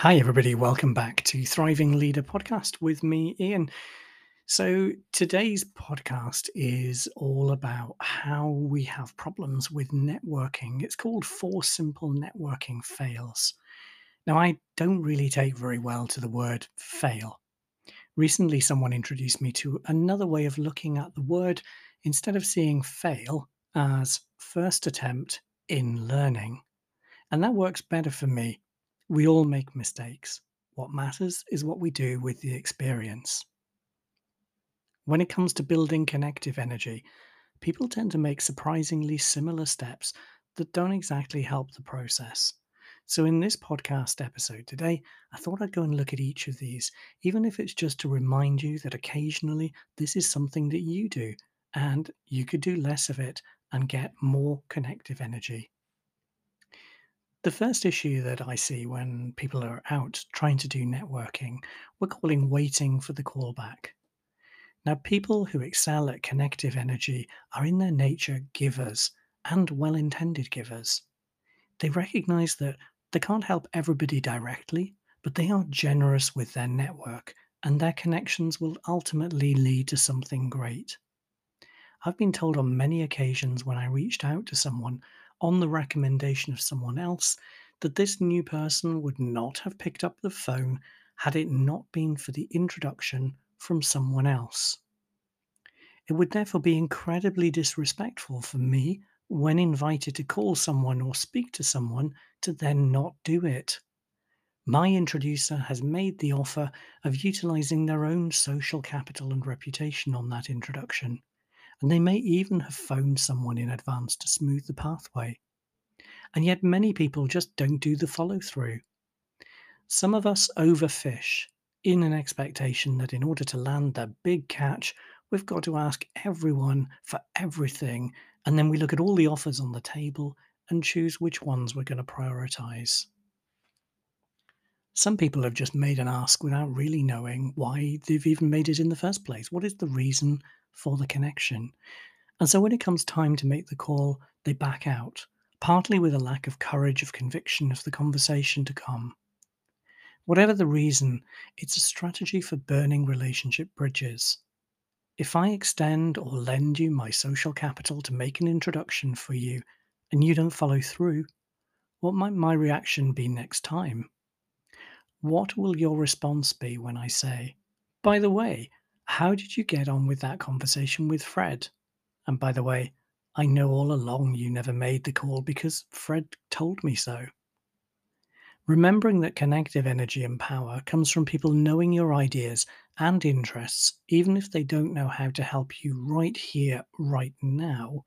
Hi, everybody. Welcome back to Thriving Leader podcast with me, Ian. So, today's podcast is all about how we have problems with networking. It's called Four Simple Networking Fails. Now, I don't really take very well to the word fail. Recently, someone introduced me to another way of looking at the word instead of seeing fail as first attempt in learning. And that works better for me we all make mistakes. What matters is what we do with the experience. When it comes to building connective energy, people tend to make surprisingly similar steps that don't exactly help the process. So, in this podcast episode today, I thought I'd go and look at each of these, even if it's just to remind you that occasionally this is something that you do, and you could do less of it and get more connective energy. The first issue that I see when people are out trying to do networking, we're calling waiting for the callback. Now, people who excel at connective energy are in their nature givers and well intended givers. They recognize that they can't help everybody directly, but they are generous with their network, and their connections will ultimately lead to something great. I've been told on many occasions when I reached out to someone on the recommendation of someone else that this new person would not have picked up the phone had it not been for the introduction from someone else. It would therefore be incredibly disrespectful for me when invited to call someone or speak to someone to then not do it. My introducer has made the offer of utilizing their own social capital and reputation on that introduction and they may even have phoned someone in advance to smooth the pathway. And yet, many people just don't do the follow through. Some of us overfish in an expectation that in order to land the big catch, we've got to ask everyone for everything, and then we look at all the offers on the table and choose which ones we're going to prioritize. Some people have just made an ask without really knowing why they've even made it in the first place. What is the reason for the connection. And so when it comes time to make the call, they back out, partly with a lack of courage of conviction of the conversation to come. Whatever the reason, it's a strategy for burning relationship bridges. If I extend or lend you my social capital to make an introduction for you and you don't follow through, what might my reaction be next time? What will your response be when I say, by the way, how did you get on with that conversation with Fred? And by the way, I know all along you never made the call because Fred told me so. Remembering that connective energy and power comes from people knowing your ideas and interests, even if they don't know how to help you right here, right now,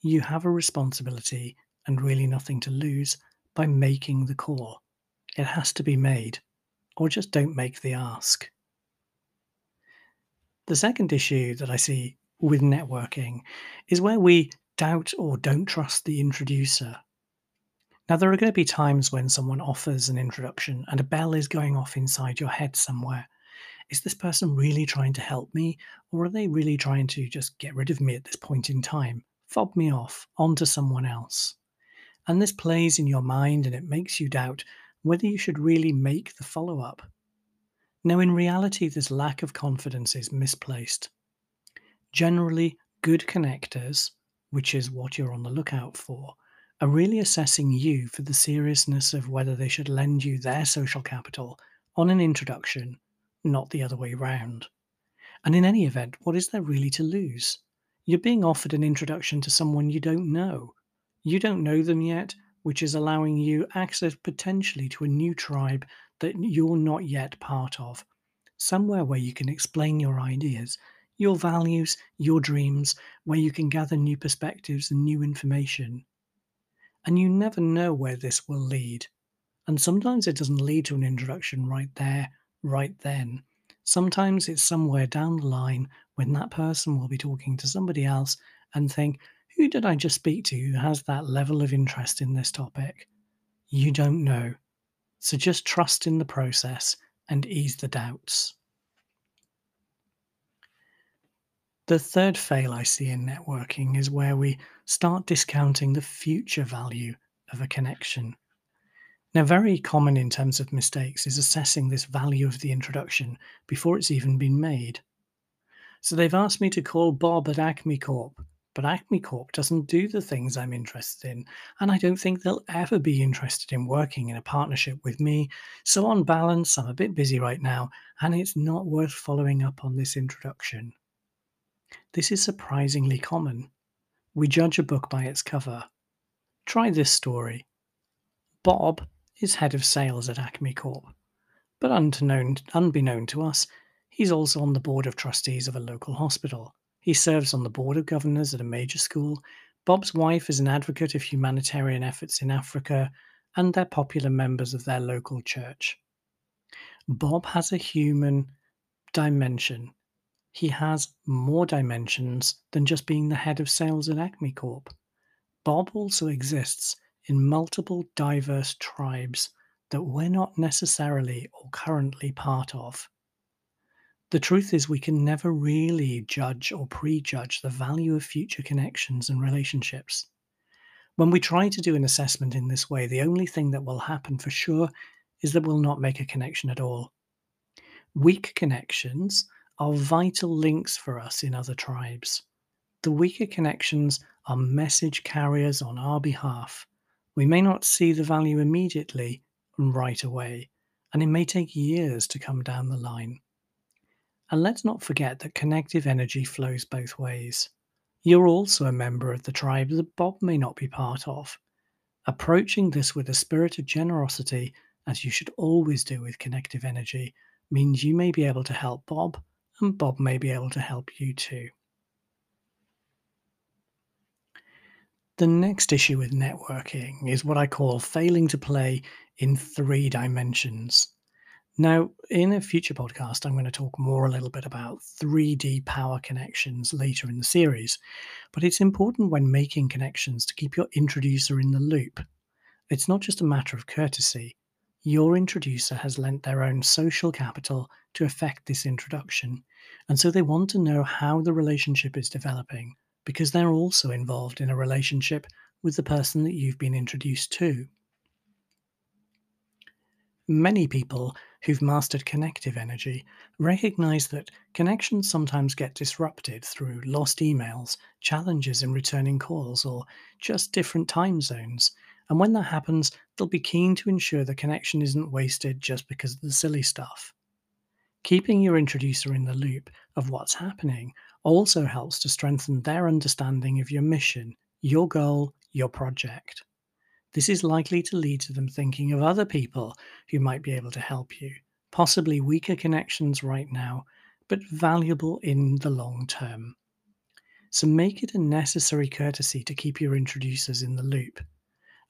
you have a responsibility and really nothing to lose by making the call. It has to be made, or just don't make the ask. The second issue that I see with networking is where we doubt or don't trust the introducer. Now, there are going to be times when someone offers an introduction and a bell is going off inside your head somewhere. Is this person really trying to help me, or are they really trying to just get rid of me at this point in time, fob me off onto someone else? And this plays in your mind and it makes you doubt whether you should really make the follow up. Now, in reality, this lack of confidence is misplaced. Generally, good connectors, which is what you're on the lookout for, are really assessing you for the seriousness of whether they should lend you their social capital on an introduction, not the other way round. And in any event, what is there really to lose? You're being offered an introduction to someone you don't know. You don't know them yet, which is allowing you access potentially to a new tribe that you're not yet part of. Somewhere where you can explain your ideas, your values, your dreams, where you can gather new perspectives and new information. And you never know where this will lead. And sometimes it doesn't lead to an introduction right there, right then. Sometimes it's somewhere down the line when that person will be talking to somebody else and think, who did I just speak to who has that level of interest in this topic? You don't know. So just trust in the process and ease the doubts. The third fail I see in networking is where we start discounting the future value of a connection. Now, very common in terms of mistakes is assessing this value of the introduction before it's even been made. So they've asked me to call Bob at Acme Corp, but Acme Corp doesn't do the things I'm interested in, and I don't think they'll ever be interested in working in a partnership with me. So, on balance, I'm a bit busy right now, and it's not worth following up on this introduction. This is surprisingly common. We judge a book by its cover. Try this story. Bob is head of sales at Acme Corp. But unbeknown, unbeknown to us, he's also on the board of trustees of a local hospital. He serves on the board of governors at a major school. Bob's wife is an advocate of humanitarian efforts in Africa, and they're popular members of their local church. Bob has a human dimension. He has more dimensions than just being the head of sales at Acme Corp. Bob also exists in multiple diverse tribes that we're not necessarily or currently part of. The truth is, we can never really judge or prejudge the value of future connections and relationships. When we try to do an assessment in this way, the only thing that will happen for sure is that we'll not make a connection at all. Weak connections are vital links for us in other tribes. The weaker connections are message carriers on our behalf we may not see the value immediately and right away, and it may take years to come down the line. And let's not forget that connective energy flows both ways. You're also a member of the tribe that Bob may not be part of. Approaching this with a spirit of generosity, as you should always do with connective energy, means you may be able to help Bob, and Bob may be able to help you too. The next issue with networking is what I call failing to play in three dimensions. Now, in a future podcast, I'm going to talk more a little bit about 3D power connections later in the series, but it's important when making connections to keep your introducer in the loop. It's not just a matter of courtesy. Your introducer has lent their own social capital to effect this introduction, and so they want to know how the relationship is developing because they're also involved in a relationship with the person that you've been introduced to. Many people who've mastered connective energy recognize that connections sometimes get disrupted through lost emails, challenges in returning calls, or just different time zones. And when that happens, they'll be keen to ensure the connection isn't wasted just because of the silly stuff. Keeping your introducer in the loop of what's happening also helps to strengthen their understanding of your mission, your goal, your project. This is likely to lead to them thinking of other people who might be able to help you, possibly weaker connections right now, but valuable in the long term. So make it a necessary courtesy to keep your introducers in the loop.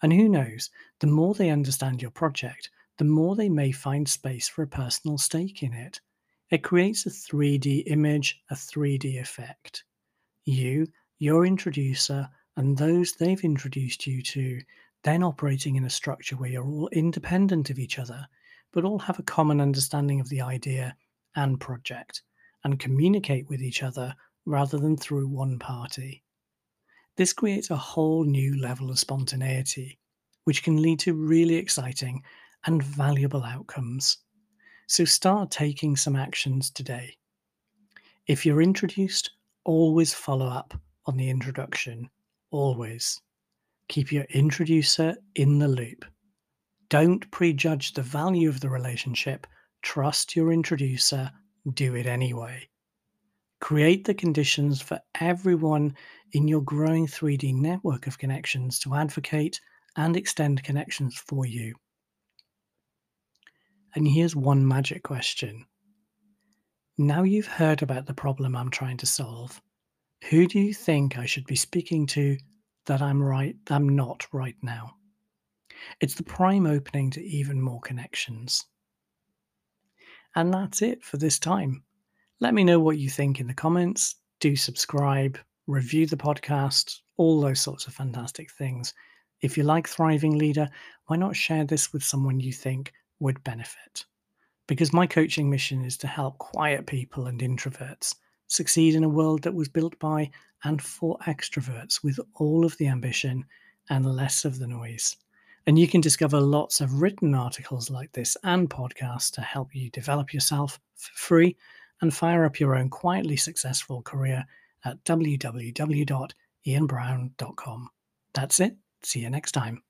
And who knows, the more they understand your project, the more they may find space for a personal stake in it. It creates a 3D image, a 3D effect. You, your introducer, and those they've introduced you to, then operating in a structure where you're all independent of each other, but all have a common understanding of the idea and project, and communicate with each other rather than through one party. This creates a whole new level of spontaneity, which can lead to really exciting and valuable outcomes. So start taking some actions today. If you're introduced, always follow up on the introduction. Always. Keep your introducer in the loop. Don't prejudge the value of the relationship. Trust your introducer. Do it anyway. Create the conditions for everyone in your growing 3D network of connections to advocate and extend connections for you. And here's one magic question. Now you've heard about the problem I'm trying to solve, who do you think I should be speaking to that I'm right I'm not right now? It's the prime opening to even more connections. And that's it for this time. Let me know what you think in the comments. Do subscribe, review the podcast, all those sorts of fantastic things. If you like Thriving Leader, why not share this with someone you think would benefit. Because my coaching mission is to help quiet people and introverts succeed in a world that was built by and for extroverts with all of the ambition and less of the noise. And you can discover lots of written articles like this and podcasts to help you develop yourself for free and fire up your own quietly successful career at www.ianbrowne.com. That's it. See you next time.